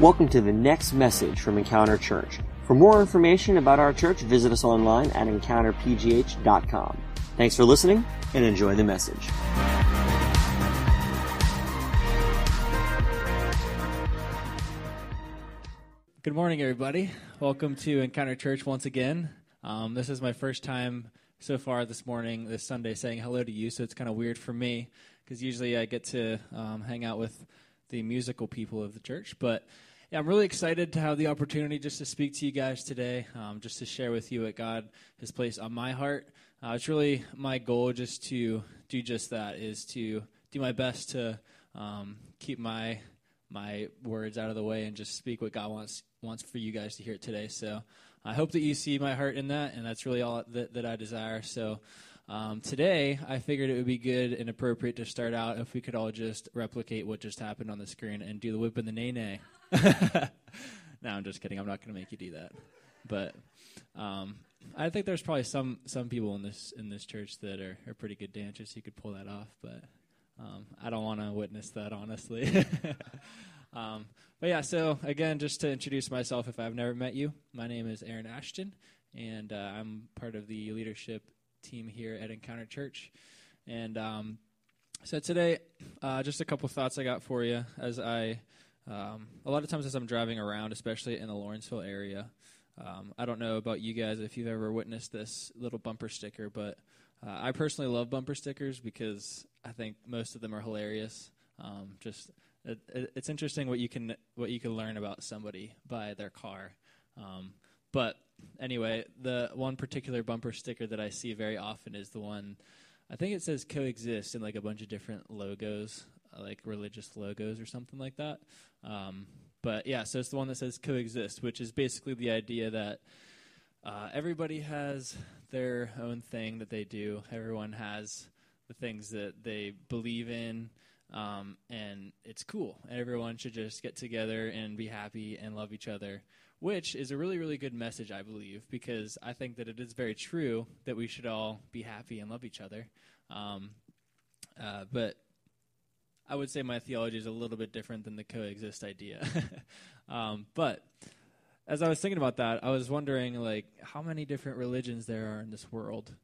Welcome to the next message from Encounter Church. For more information about our church, visit us online at encounterpgh.com. Thanks for listening and enjoy the message. Good morning, everybody. Welcome to Encounter Church once again. Um, this is my first time so far this morning, this Sunday, saying hello to you, so it's kind of weird for me because usually I get to um, hang out with the musical people of the church. But yeah, I'm really excited to have the opportunity just to speak to you guys today, um, just to share with you what God has placed on my heart. Uh, it's really my goal just to do just that, is to do my best to um, keep my my words out of the way and just speak what God wants wants for you guys to hear today. So I hope that you see my heart in that, and that's really all that, that I desire. So. Um, today, I figured it would be good and appropriate to start out if we could all just replicate what just happened on the screen and do the whip and the nay nay. no, I'm just kidding. I'm not going to make you do that. But um, I think there's probably some some people in this in this church that are, are pretty good dancers who could pull that off. But um, I don't want to witness that, honestly. um, but yeah, so again, just to introduce myself, if I've never met you, my name is Aaron Ashton, and uh, I'm part of the leadership team here at Encounter Church. And um, so today, uh, just a couple thoughts I got for you as I, um, a lot of times as I'm driving around, especially in the Lawrenceville area. Um, I don't know about you guys if you've ever witnessed this little bumper sticker, but uh, I personally love bumper stickers because I think most of them are hilarious. Um, just it, it, it's interesting what you can what you can learn about somebody by their car. Um, but anyway, the one particular bumper sticker that I see very often is the one. I think it says coexist in like a bunch of different logos, uh, like religious logos or something like that. Um, but yeah, so it's the one that says coexist, which is basically the idea that uh, everybody has their own thing that they do. Everyone has the things that they believe in, um, and it's cool. Everyone should just get together and be happy and love each other which is a really, really good message, I believe, because I think that it is very true that we should all be happy and love each other. Um, uh, but I would say my theology is a little bit different than the coexist idea. um, but as I was thinking about that, I was wondering, like, how many different religions there are in this world.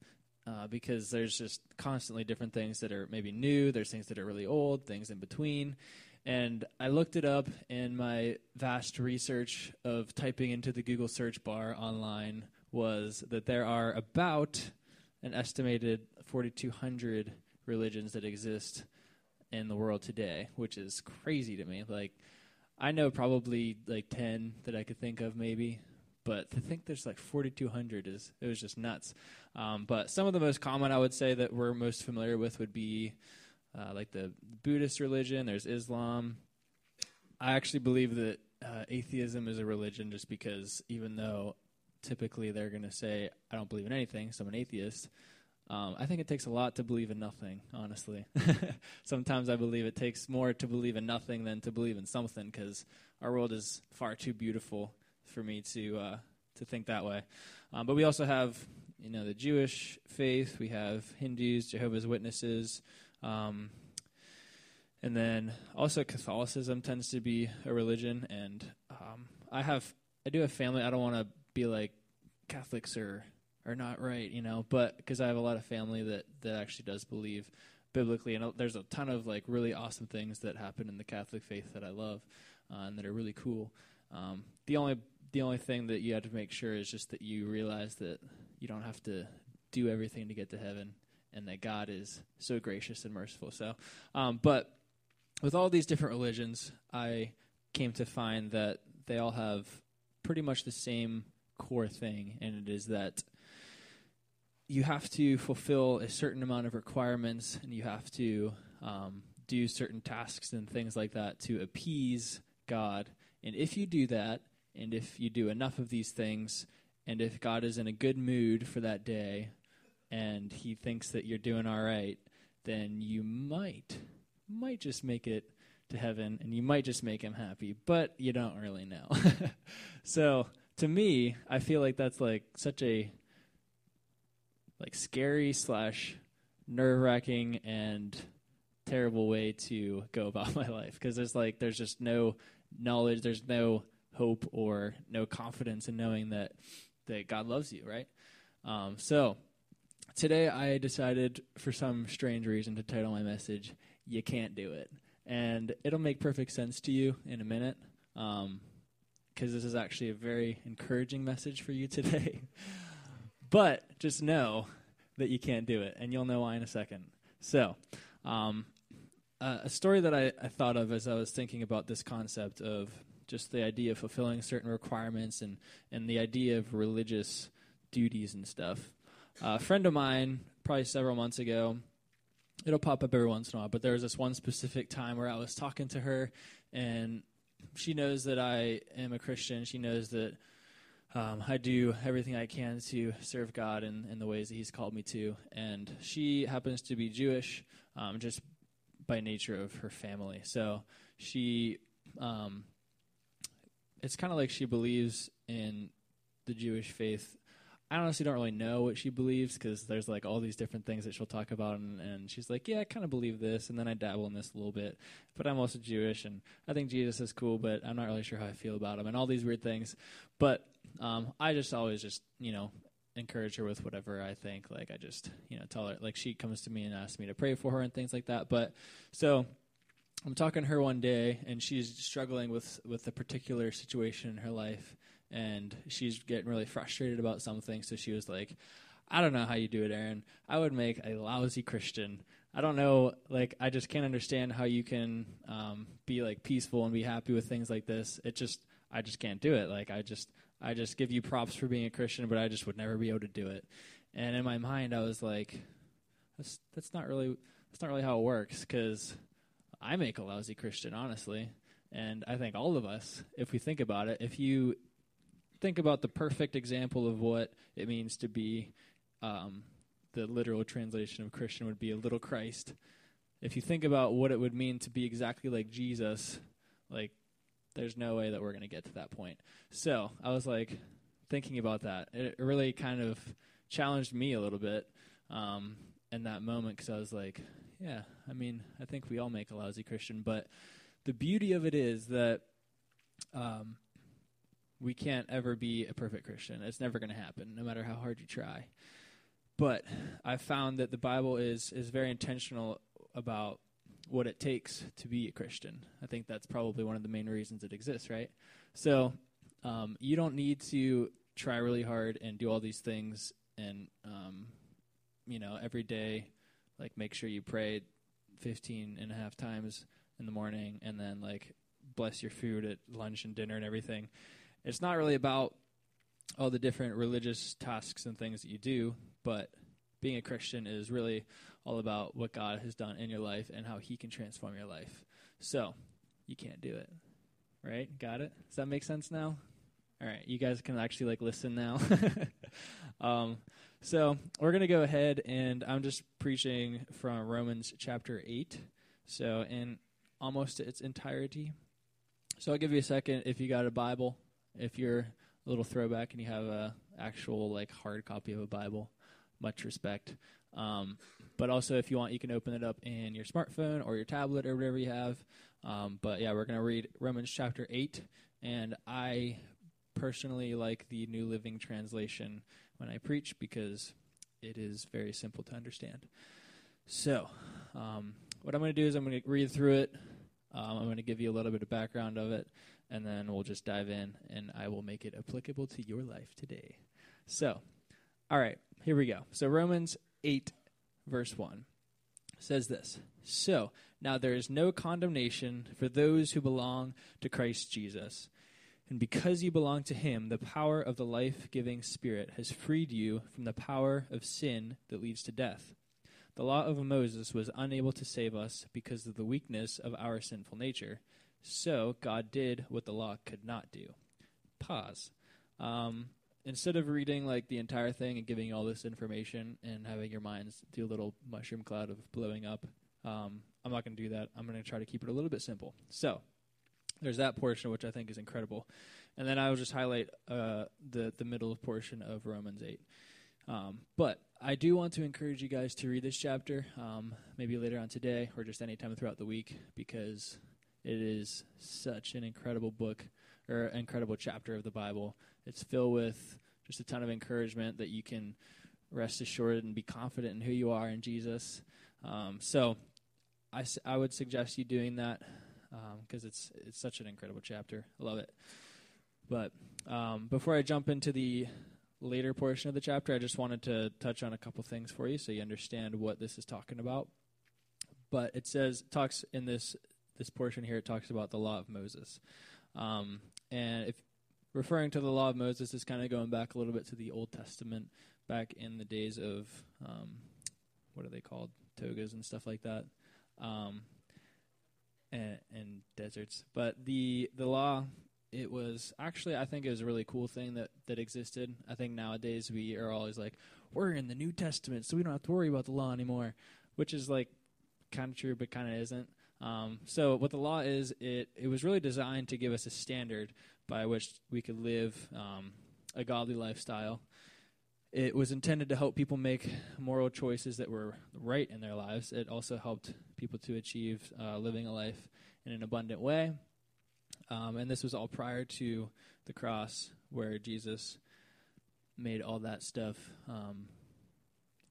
Uh, because there's just constantly different things that are maybe new, there's things that are really old, things in between. And I looked it up in my vast research of typing into the Google search bar online was that there are about an estimated 4,200 religions that exist in the world today, which is crazy to me. Like, I know probably like 10 that I could think of maybe, but to think there's like 4,200 is, it was just nuts. Um, but some of the most common I would say that we're most familiar with would be uh, like the Buddhist religion, there's Islam. I actually believe that uh, atheism is a religion just because even though typically they're going to say, I don't believe in anything, so I'm an atheist. Um, I think it takes a lot to believe in nothing, honestly. Sometimes I believe it takes more to believe in nothing than to believe in something because our world is far too beautiful for me to uh, to think that way. Um, but we also have, you know, the Jewish faith. We have Hindus, Jehovah's Witnesses, um, and then also Catholicism tends to be a religion, and um, I have I do have family. I don't want to be like Catholics are are not right, you know, but because I have a lot of family that that actually does believe biblically, and there's a ton of like really awesome things that happen in the Catholic faith that I love uh, and that are really cool. Um, the only the only thing that you have to make sure is just that you realize that you don't have to do everything to get to heaven and that God is so gracious and merciful. So, um, but with all these different religions, I came to find that they all have pretty much the same core thing, and it is that you have to fulfill a certain amount of requirements, and you have to um, do certain tasks and things like that to appease God. And if you do that, and if you do enough of these things, and if God is in a good mood for that day, and he thinks that you're doing all right, then you might might just make it to heaven and you might just make him happy, but you don't really know. so, to me, I feel like that's like such a like scary slash nerve wracking and terrible way to go about my life because there's like there's just no knowledge, there's no hope or no confidence in knowing that that God loves you, right? Um, so today I decided for some strange reason to title my message "You Can't Do It," and it'll make perfect sense to you in a minute. Um, because this is actually a very encouraging message for you today. but just know that you can't do it, and you'll know why in a second. So, um, uh, a story that I, I, thought of as I was thinking about this concept of just the idea of fulfilling certain requirements and, and the idea of religious duties and stuff. Uh, a friend of mine, probably several months ago, it'll pop up every once in a while, but there was this one specific time where I was talking to her, and she knows that I am a Christian. She knows that um, I do everything I can to serve God in, in the ways that He's called me to. And she happens to be Jewish, um, just by nature of her family. So she, um, it's kind of like she believes in the Jewish faith I honestly don't really know what she believes because there's like all these different things that she'll talk about, and, and she's like, "Yeah, I kind of believe this," and then I dabble in this a little bit. But I'm also Jewish, and I think Jesus is cool, but I'm not really sure how I feel about him, and all these weird things. But um, I just always just you know encourage her with whatever I think. Like I just you know tell her like she comes to me and asks me to pray for her and things like that. But so I'm talking to her one day, and she's struggling with with a particular situation in her life and she's getting really frustrated about something. So she was like, I don't know how you do it, Aaron. I would make a lousy Christian. I don't know, like, I just can't understand how you can um, be like peaceful and be happy with things like this. It just, I just can't do it. Like, I just, I just give you props for being a Christian, but I just would never be able to do it. And in my mind, I was like, that's that's not really that's not really how it works because I make a lousy Christian, honestly. And I think all of us, if we think about it, if you think about the perfect example of what it means to be um, the literal translation of Christian would be a little Christ. If you think about what it would mean to be exactly like Jesus, like there's no way that we're going to get to that point. So I was like thinking about that. It really kind of challenged me a little bit um, in that moment because I was like, yeah, I mean, I think we all make a lousy Christian, but the beauty of it is that um, we can't ever be a perfect Christian. It's never going to happen, no matter how hard you try. But I've found that the Bible is is very intentional about what it takes to be a Christian. I think that's probably one of the main reasons it exists, right? So um, you don't need to try really hard and do all these things and um, you know every day like make sure you pray 15 and a half times in the morning and then like bless your food at lunch and dinner and everything it's not really about all the different religious tasks and things that you do, but being a Christian is really all about what God has done in your life and how He can transform your life. So, you can't do it. Right? Got it? Does that make sense now? All right, you guys can actually like listen now. um, so we're gonna go ahead and I'm just preaching from Romans chapter eight. So in almost its entirety. So I'll give you a second if you got a Bible if you're a little throwback and you have a actual like hard copy of a Bible, much respect. Um, but also, if you want, you can open it up in your smartphone or your tablet or whatever you have. Um, but yeah, we're going to read Romans chapter 8. And I personally like the New Living Translation when I preach because it is very simple to understand. So, um, what I'm going to do is I'm going to read through it. Um, I'm going to give you a little bit of background of it, and then we'll just dive in and I will make it applicable to your life today. So, all right, here we go. So, Romans 8, verse 1 says this So, now there is no condemnation for those who belong to Christ Jesus. And because you belong to him, the power of the life giving Spirit has freed you from the power of sin that leads to death. The law of Moses was unable to save us because of the weakness of our sinful nature. So God did what the law could not do. Pause. Um, instead of reading like the entire thing and giving you all this information and having your minds do a little mushroom cloud of blowing up, um, I'm not going to do that. I'm going to try to keep it a little bit simple. So there's that portion which I think is incredible, and then I will just highlight uh, the the middle portion of Romans eight. Um, but I do want to encourage you guys to read this chapter, um, maybe later on today or just any time throughout the week, because it is such an incredible book or incredible chapter of the Bible. It's filled with just a ton of encouragement that you can rest assured and be confident in who you are in Jesus. Um, so I, I would suggest you doing that because um, it's it's such an incredible chapter. I love it. But um, before I jump into the later portion of the chapter, I just wanted to touch on a couple things for you so you understand what this is talking about. But it says talks in this this portion here. Talks about the law of Moses, um, and if referring to the law of Moses is kind of going back a little bit to the Old Testament, back in the days of um, what are they called, togas and stuff like that, um, and, and deserts. But the the law it was actually I think it was a really cool thing that that existed. I think nowadays we are always like we're in the New Testament, so we don't have to worry about the law anymore, which is like kind of true, but kind of isn't. Um, so what the law is, it it was really designed to give us a standard by which we could live um, a godly lifestyle. It was intended to help people make moral choices that were right in their lives. It also helped people to achieve uh, living a life in an abundant way um, and this was all prior to the cross, where Jesus made all that stuff.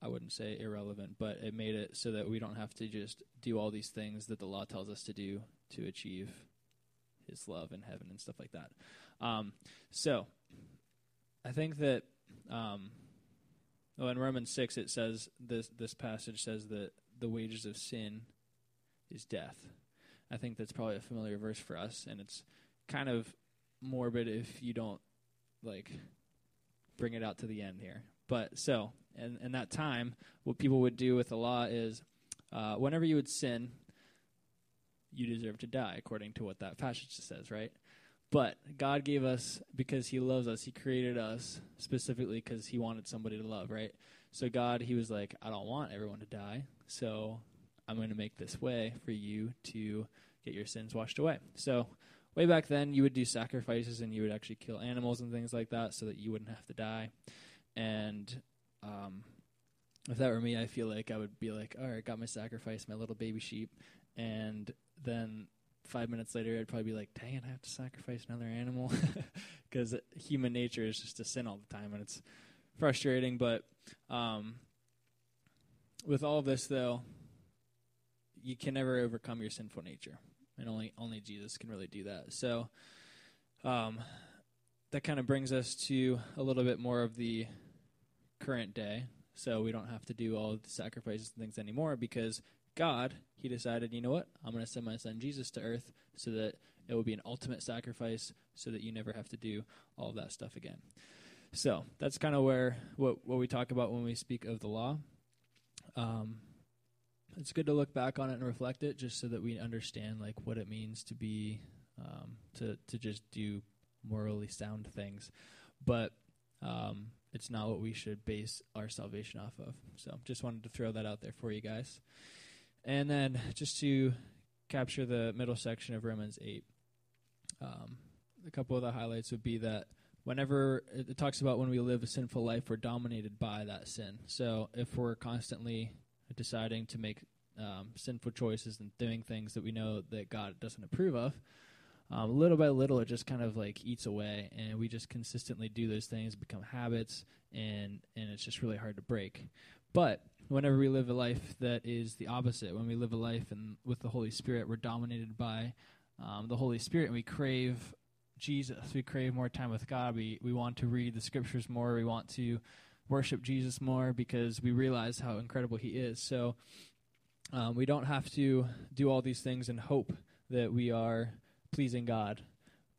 I wouldn't say irrelevant, but it made it so that we don't have to just do all these things that the law tells us to do to achieve His love in heaven and stuff like that. Um, so, I think that. Um, well, in Romans six, it says this. This passage says that the wages of sin is death. I think that's probably a familiar verse for us, and it's kind of morbid if you don't like bring it out to the end here. But so, in, in that time, what people would do with the law is uh, whenever you would sin, you deserve to die, according to what that passage says, right? But God gave us, because He loves us, He created us specifically because He wanted somebody to love, right? So God, He was like, I don't want everyone to die, so I'm going to make this way for you to get your sins washed away. So, way back then, you would do sacrifices and you would actually kill animals and things like that so that you wouldn't have to die. And um, if that were me, I feel like I would be like, all right, got my sacrifice, my little baby sheep. And then five minutes later, I'd probably be like, dang it, I have to sacrifice another animal. Because human nature is just a sin all the time and it's frustrating. But um, with all this, though, you can never overcome your sinful nature, and only only Jesus can really do that. So, um, that kind of brings us to a little bit more of the current day. So we don't have to do all the sacrifices and things anymore because God, He decided, you know what, I'm going to send my son Jesus to earth so that it will be an ultimate sacrifice, so that you never have to do all that stuff again. So that's kind of where what what we talk about when we speak of the law. Um, it's good to look back on it and reflect it, just so that we understand like what it means to be um, to to just do morally sound things, but um, it's not what we should base our salvation off of. So, just wanted to throw that out there for you guys, and then just to capture the middle section of Romans eight. Um, a couple of the highlights would be that whenever it talks about when we live a sinful life, we're dominated by that sin. So if we're constantly deciding to make um, sinful choices and doing things that we know that God doesn't approve of, um, little by little, it just kind of like eats away, and we just consistently do those things, become habits, and and it's just really hard to break. But whenever we live a life that is the opposite, when we live a life and with the Holy Spirit, we're dominated by um, the Holy Spirit, and we crave Jesus. We crave more time with God. We we want to read the Scriptures more. We want to worship Jesus more because we realize how incredible He is. So um, we don't have to do all these things and hope that we are pleasing God.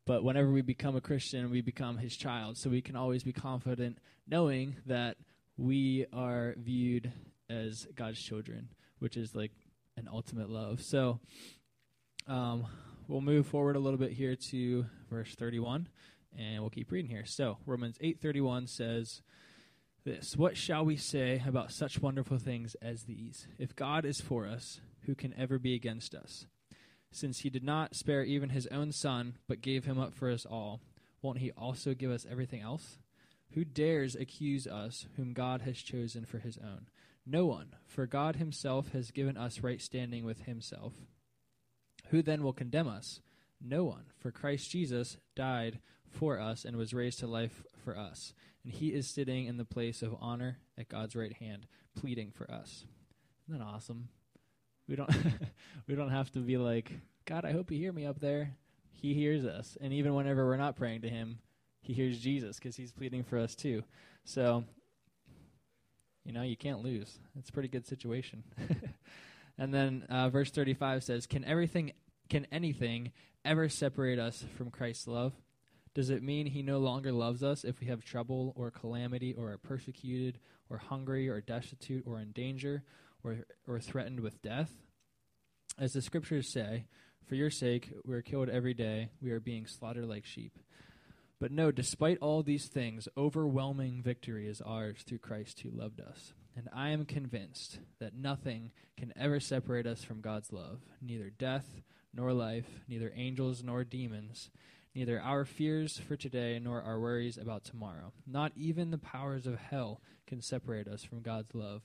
But whenever we become a Christian, we become His child. So we can always be confident knowing that we are viewed as God's children, which is like an ultimate love. So um, we'll move forward a little bit here to verse 31, and we'll keep reading here. So Romans 8:31 says this What shall we say about such wonderful things as these? If God is for us, who can ever be against us? Since he did not spare even his own son, but gave him up for us all, won't he also give us everything else? Who dares accuse us, whom God has chosen for his own? No one, for God himself has given us right standing with himself. Who then will condemn us? No one. For Christ Jesus died for us and was raised to life for us. And he is sitting in the place of honor at God's right hand, pleading for us. Isn't that awesome? We don't we don't have to be like, God, I hope you hear me up there. He hears us. And even whenever we're not praying to him, he hears Jesus because he's pleading for us too. So, you know, you can't lose. It's a pretty good situation. and then uh, verse 35 says, "Can everything can anything ever separate us from Christ's love? Does it mean he no longer loves us if we have trouble or calamity or are persecuted or hungry or destitute or in danger or threatened with death?" As the scriptures say, "For your sake we are killed every day; we are being slaughtered like sheep." But no, despite all these things, overwhelming victory is ours through Christ who loved us. And I am convinced that nothing can ever separate us from God's love, neither death nor life, neither angels nor demons, neither our fears for today nor our worries about tomorrow. Not even the powers of hell can separate us from God's love.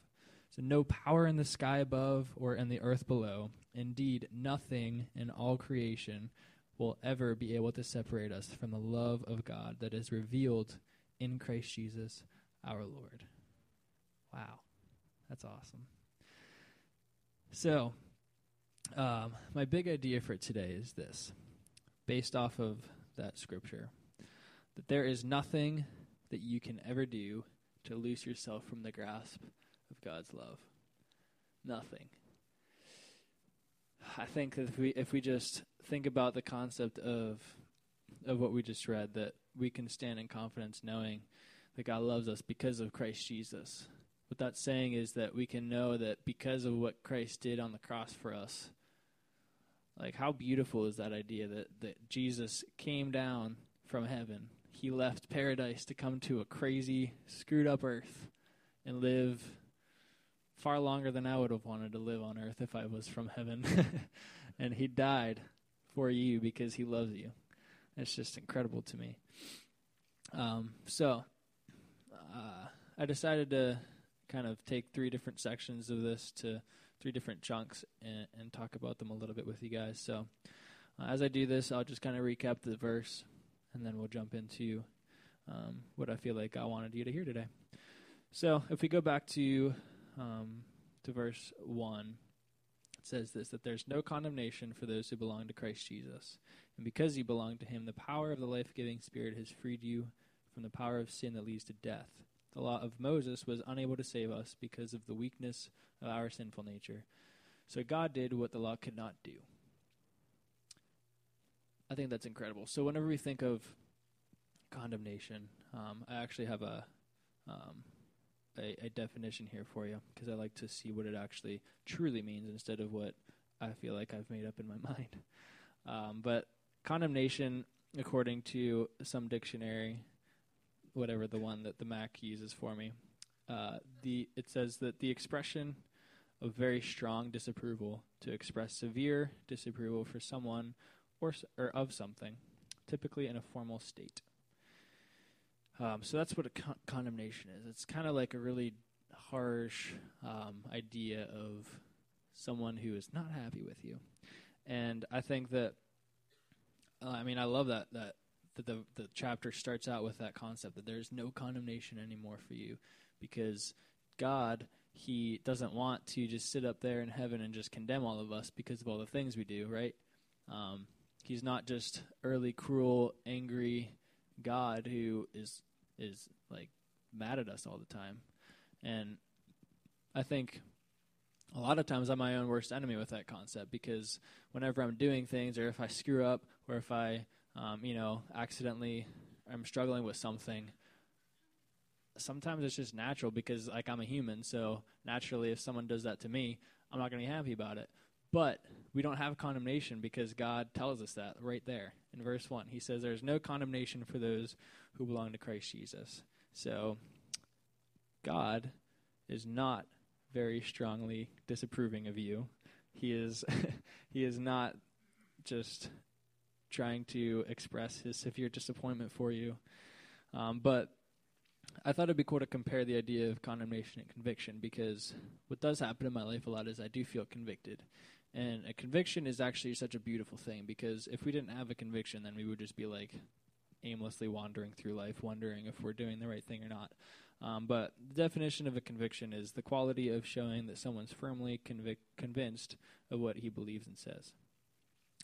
So, no power in the sky above or in the earth below, indeed, nothing in all creation will ever be able to separate us from the love of God that is revealed in Christ Jesus our Lord. Wow, that's awesome. So, um, my big idea for today is this, based off of that scripture, that there is nothing that you can ever do to loose yourself from the grasp of God's love. Nothing. I think that if we if we just think about the concept of of what we just read, that we can stand in confidence knowing that God loves us because of Christ Jesus. What that's saying is that we can know that because of what Christ did on the cross for us, like how beautiful is that idea that, that Jesus came down from heaven. He left paradise to come to a crazy, screwed up earth and live far longer than I would have wanted to live on earth if I was from heaven. and he died for you because he loves you. It's just incredible to me. Um, so uh, I decided to kind of take three different sections of this to three different chunks and, and talk about them a little bit with you guys. So uh, as I do this, I'll just kind of recap the verse and then we'll jump into um, what I feel like I wanted you to hear today. So if we go back to um, to verse 1, it says this that there's no condemnation for those who belong to Christ Jesus. And because you belong to him, the power of the life giving Spirit has freed you from the power of sin that leads to death. The law of Moses was unable to save us because of the weakness of our sinful nature. So God did what the law could not do. I think that's incredible. So whenever we think of condemnation, um, I actually have a um, a, a definition here for you because I like to see what it actually truly means instead of what I feel like I've made up in my mind. Um, but condemnation, according to some dictionary, whatever the one that the Mac uses for me, uh, the it says that the expression of very strong disapproval to express severe disapproval for someone or or of something, typically in a formal state. Um, so that's what a con- condemnation is. It's kind of like a really harsh um, idea of someone who is not happy with you, and I think that. Uh, I mean, I love that that that the the chapter starts out with that concept that there's no condemnation anymore for you, because God He doesn't want to just sit up there in heaven and just condemn all of us because of all the things we do, right? Um, he's not just early, cruel, angry God who is is like mad at us all the time. And I think a lot of times I'm my own worst enemy with that concept because whenever I'm doing things or if I screw up or if I, um, you know, accidentally I'm struggling with something, sometimes it's just natural because like I'm a human. So naturally, if someone does that to me, I'm not going to be happy about it. But we don't have condemnation because God tells us that right there in verse 1. He says, There's no condemnation for those who belong to Christ Jesus. So, God is not very strongly disapproving of you. He is, he is not just trying to express his severe disappointment for you. Um, but I thought it'd be cool to compare the idea of condemnation and conviction because what does happen in my life a lot is I do feel convicted And a conviction is actually such a beautiful thing because if we didn't have a conviction, then we would just be like aimlessly wandering through life, wondering if we're doing the right thing or not. Um, but the definition of a conviction is the quality of showing that someone's firmly convic- convinced of what he believes and says.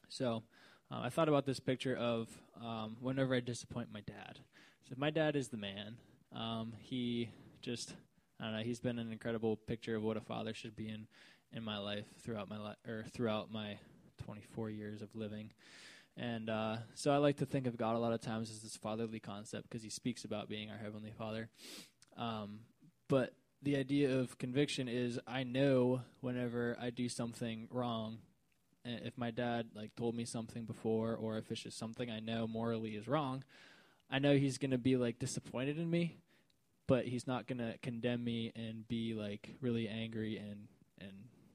So uh, I thought about this picture of um, whenever I disappoint my dad. So my dad is the man. Um, he just, I don't know, he's been an incredible picture of what a father should be in, in my life throughout my life or throughout my 24 years of living. And uh, so I like to think of God a lot of times as this fatherly concept because he speaks about being our heavenly father. Um, but the idea of conviction is I know whenever I do something wrong, if my dad like told me something before, or if it's just something I know morally is wrong, I know he's gonna be like disappointed in me, but he's not gonna condemn me and be like really angry and and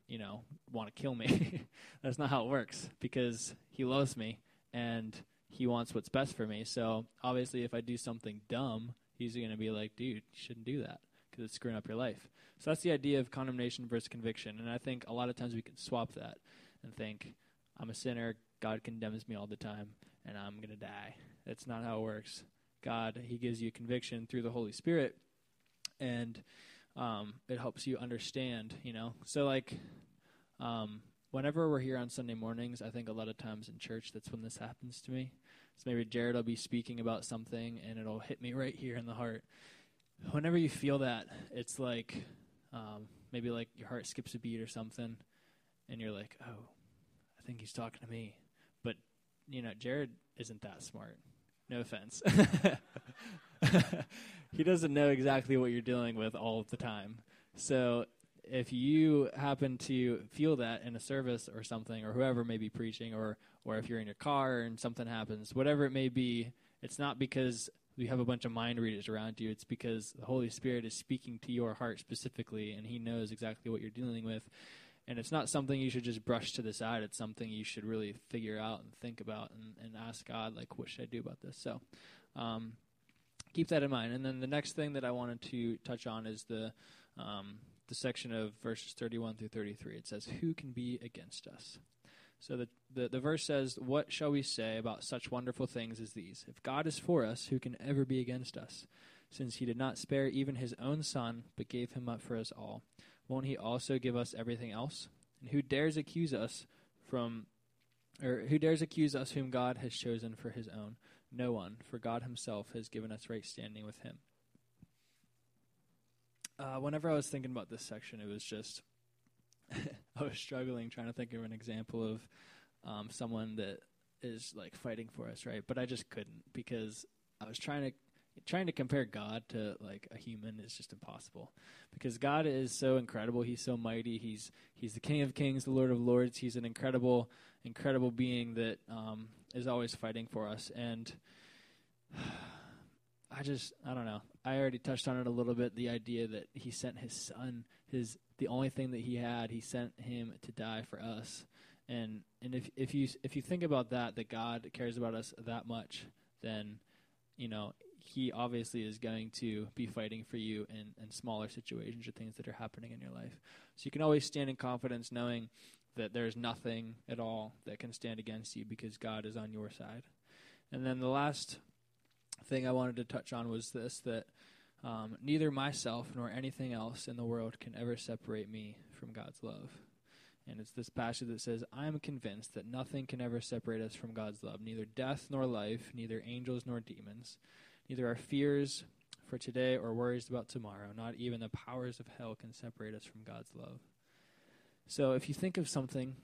you know want to kill me. That's not how it works because he loves me and he wants what's best for me. So obviously, if I do something dumb, he's going to be like, dude, you shouldn't do that because it's screwing up your life. So that's the idea of condemnation versus conviction. And I think a lot of times we can swap that and think, I'm a sinner, God condemns me all the time, and I'm going to die. That's not how it works. God, He gives you conviction through the Holy Spirit, and um, it helps you understand, you know. So, like, um, whenever we're here on Sunday mornings, I think a lot of times in church, that's when this happens to me. So maybe Jared will be speaking about something and it'll hit me right here in the heart. Whenever you feel that, it's like um, maybe like your heart skips a beat or something, and you're like, oh, I think he's talking to me. But, you know, Jared isn't that smart. No offense. he doesn't know exactly what you're dealing with all of the time. So if you happen to feel that in a service or something, or whoever may be preaching, or or if you're in your car and something happens, whatever it may be, it's not because we have a bunch of mind readers around you. It's because the Holy Spirit is speaking to your heart specifically, and He knows exactly what you're dealing with. And it's not something you should just brush to the side. It's something you should really figure out and think about and, and ask God, like, what should I do about this? So, um, keep that in mind. And then the next thing that I wanted to touch on is the um, the section of verses 31 through 33. It says, Who can be against us? So the, the, the, verse says, What shall we say about such wonderful things as these? If God is for us, who can ever be against us? Since he did not spare even his own son, but gave him up for us all, won't he also give us everything else? And who dares accuse us from, or who dares accuse us whom God has chosen for his own? No one, for God himself has given us right standing with him. Uh, whenever I was thinking about this section, it was just I was struggling trying to think of an example of um, someone that is like fighting for us, right? But I just couldn't because I was trying to trying to compare God to like a human is just impossible because God is so incredible. He's so mighty. He's he's the King of Kings, the Lord of Lords. He's an incredible, incredible being that um, is always fighting for us. And I just I don't know. I already touched on it a little bit. The idea that he sent his son, his the only thing that he had, he sent him to die for us. And and if if you if you think about that, that God cares about us that much, then you know he obviously is going to be fighting for you in, in smaller situations or things that are happening in your life. So you can always stand in confidence knowing that there's nothing at all that can stand against you because God is on your side. And then the last thing I wanted to touch on was this that um, neither myself nor anything else in the world can ever separate me from God's love. And it's this passage that says, I am convinced that nothing can ever separate us from God's love, neither death nor life, neither angels nor demons, neither our fears for today or worries about tomorrow, not even the powers of hell can separate us from God's love. So if you think of something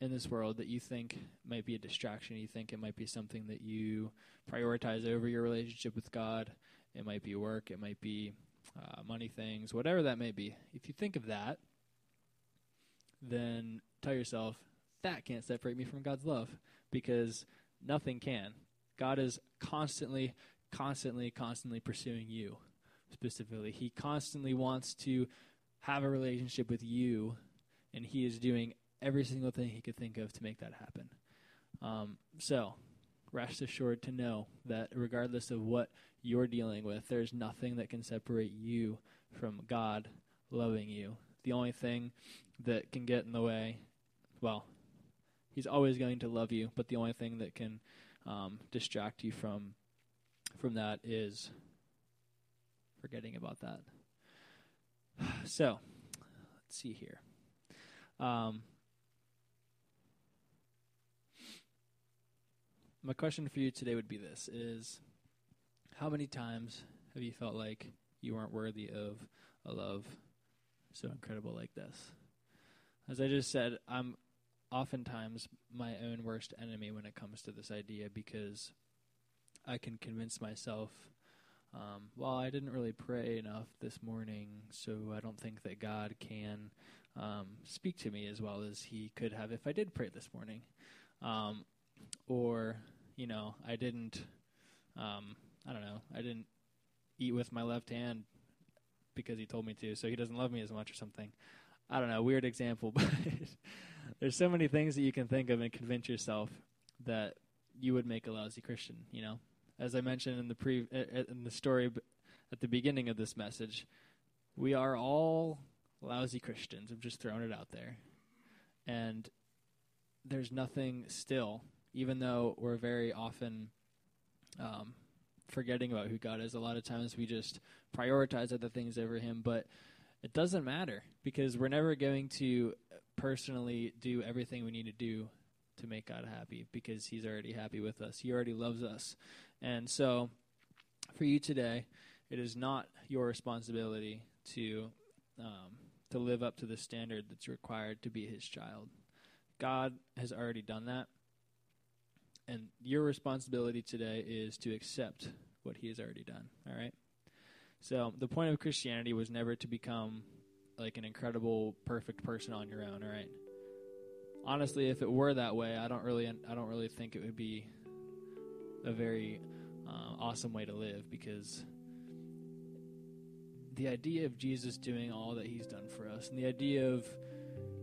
in this world that you think might be a distraction, you think it might be something that you prioritize over your relationship with God, it might be work, it might be uh, money things, whatever that may be. If you think of that, then tell yourself, that can't separate me from God's love because nothing can. God is constantly, constantly, constantly pursuing you specifically. He constantly wants to have a relationship with you, and He is doing every single thing he could think of to make that happen. Um, so, rest assured to know that regardless of what you're dealing with, there's nothing that can separate you from God loving you. The only thing that can get in the way, well, He's always going to love you, but the only thing that can um, distract you from from that is forgetting about that. So, let's see here. Um, my question for you today would be this is how many times have you felt like you weren't worthy of a love so incredible like this? As i just said i'm oftentimes my own worst enemy when it comes to this idea because i can convince myself um, well i didn't really pray enough this morning so i don't think that god can um, speak to me as well as he could have if i did pray this morning um, or you know, I didn't, um, I don't know, I didn't eat with my left hand because he told me to, so he doesn't love me as much or something. I don't know, weird example, but there's so many things that you can think of and convince yourself that you would make a lousy Christian. You know, as I mentioned in the pre in the story at the beginning of this message, we are all lousy Christians. I've just thrown it out there, and there's nothing still even though we're very often um, forgetting about who God is. A lot of times we just prioritize other things over Him, but it doesn't matter because we're never going to personally do everything we need to do to make God happy because He's already happy with us. He already loves us. And so for you today, it is not your responsibility to um, to live up to the standard that's required to be His child. God has already done that. And your responsibility today is to accept what he has already done. All right? So, the point of Christianity was never to become like an incredible, perfect person on your own. All right? Honestly, if it were that way, I don't really, I don't really think it would be a very uh, awesome way to live because the idea of Jesus doing all that he's done for us and the idea of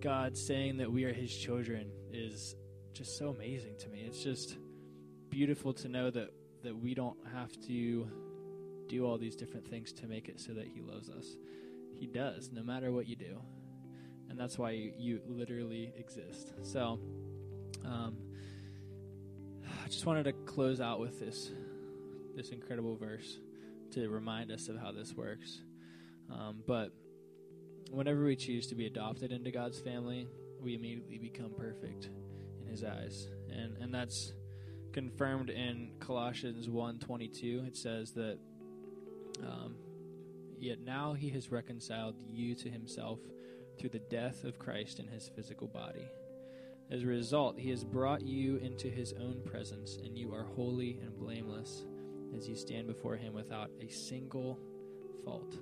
God saying that we are his children is just so amazing to me. It's just beautiful to know that that we don't have to do all these different things to make it so that he loves us. He does, no matter what you do. And that's why you, you literally exist. So, um, I just wanted to close out with this this incredible verse to remind us of how this works. Um, but whenever we choose to be adopted into God's family, we immediately become perfect in his eyes. And and that's confirmed in Colossians 1:22. It says that um, yet now he has reconciled you to himself through the death of Christ in his physical body. As a result, he has brought you into his own presence, and you are holy and blameless as you stand before him without a single fault.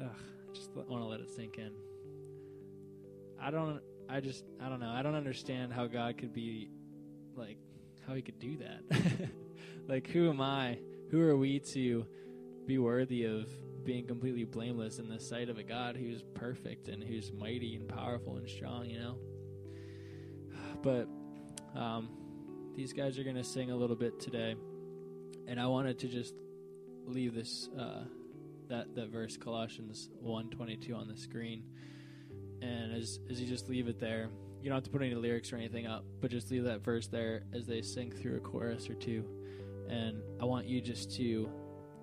Ugh I just want to let it sink in. I don't. I just. I don't know. I don't understand how God could be, like, how He could do that. like, who am I? Who are we to be worthy of being completely blameless in the sight of a God who's perfect and who's mighty and powerful and strong? You know. But um, these guys are going to sing a little bit today, and I wanted to just leave this. Uh, that, that verse, Colossians 1.22 on the screen. And as, as you just leave it there, you don't have to put any lyrics or anything up, but just leave that verse there as they sing through a chorus or two. And I want you just to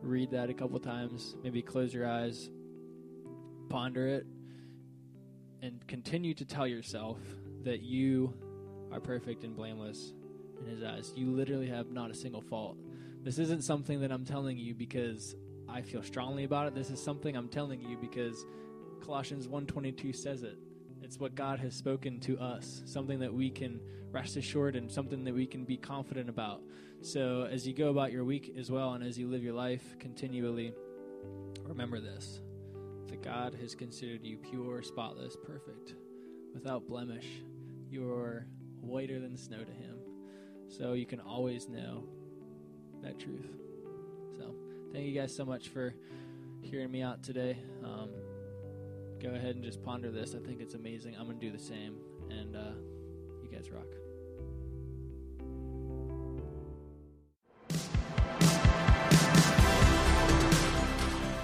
read that a couple times, maybe close your eyes, ponder it, and continue to tell yourself that you are perfect and blameless in His eyes. You literally have not a single fault. This isn't something that I'm telling you because I feel strongly about it. This is something I'm telling you because Colossians 1:22 says it. It's what God has spoken to us, something that we can rest assured and something that we can be confident about. So as you go about your week as well and as you live your life continually, remember this. That God has considered you pure, spotless, perfect, without blemish. You're whiter than snow to him. So you can always know that truth So thank you guys so much for hearing me out today. Um, go ahead and just ponder this. I think it's amazing. I'm going to do the same. And uh, you guys rock.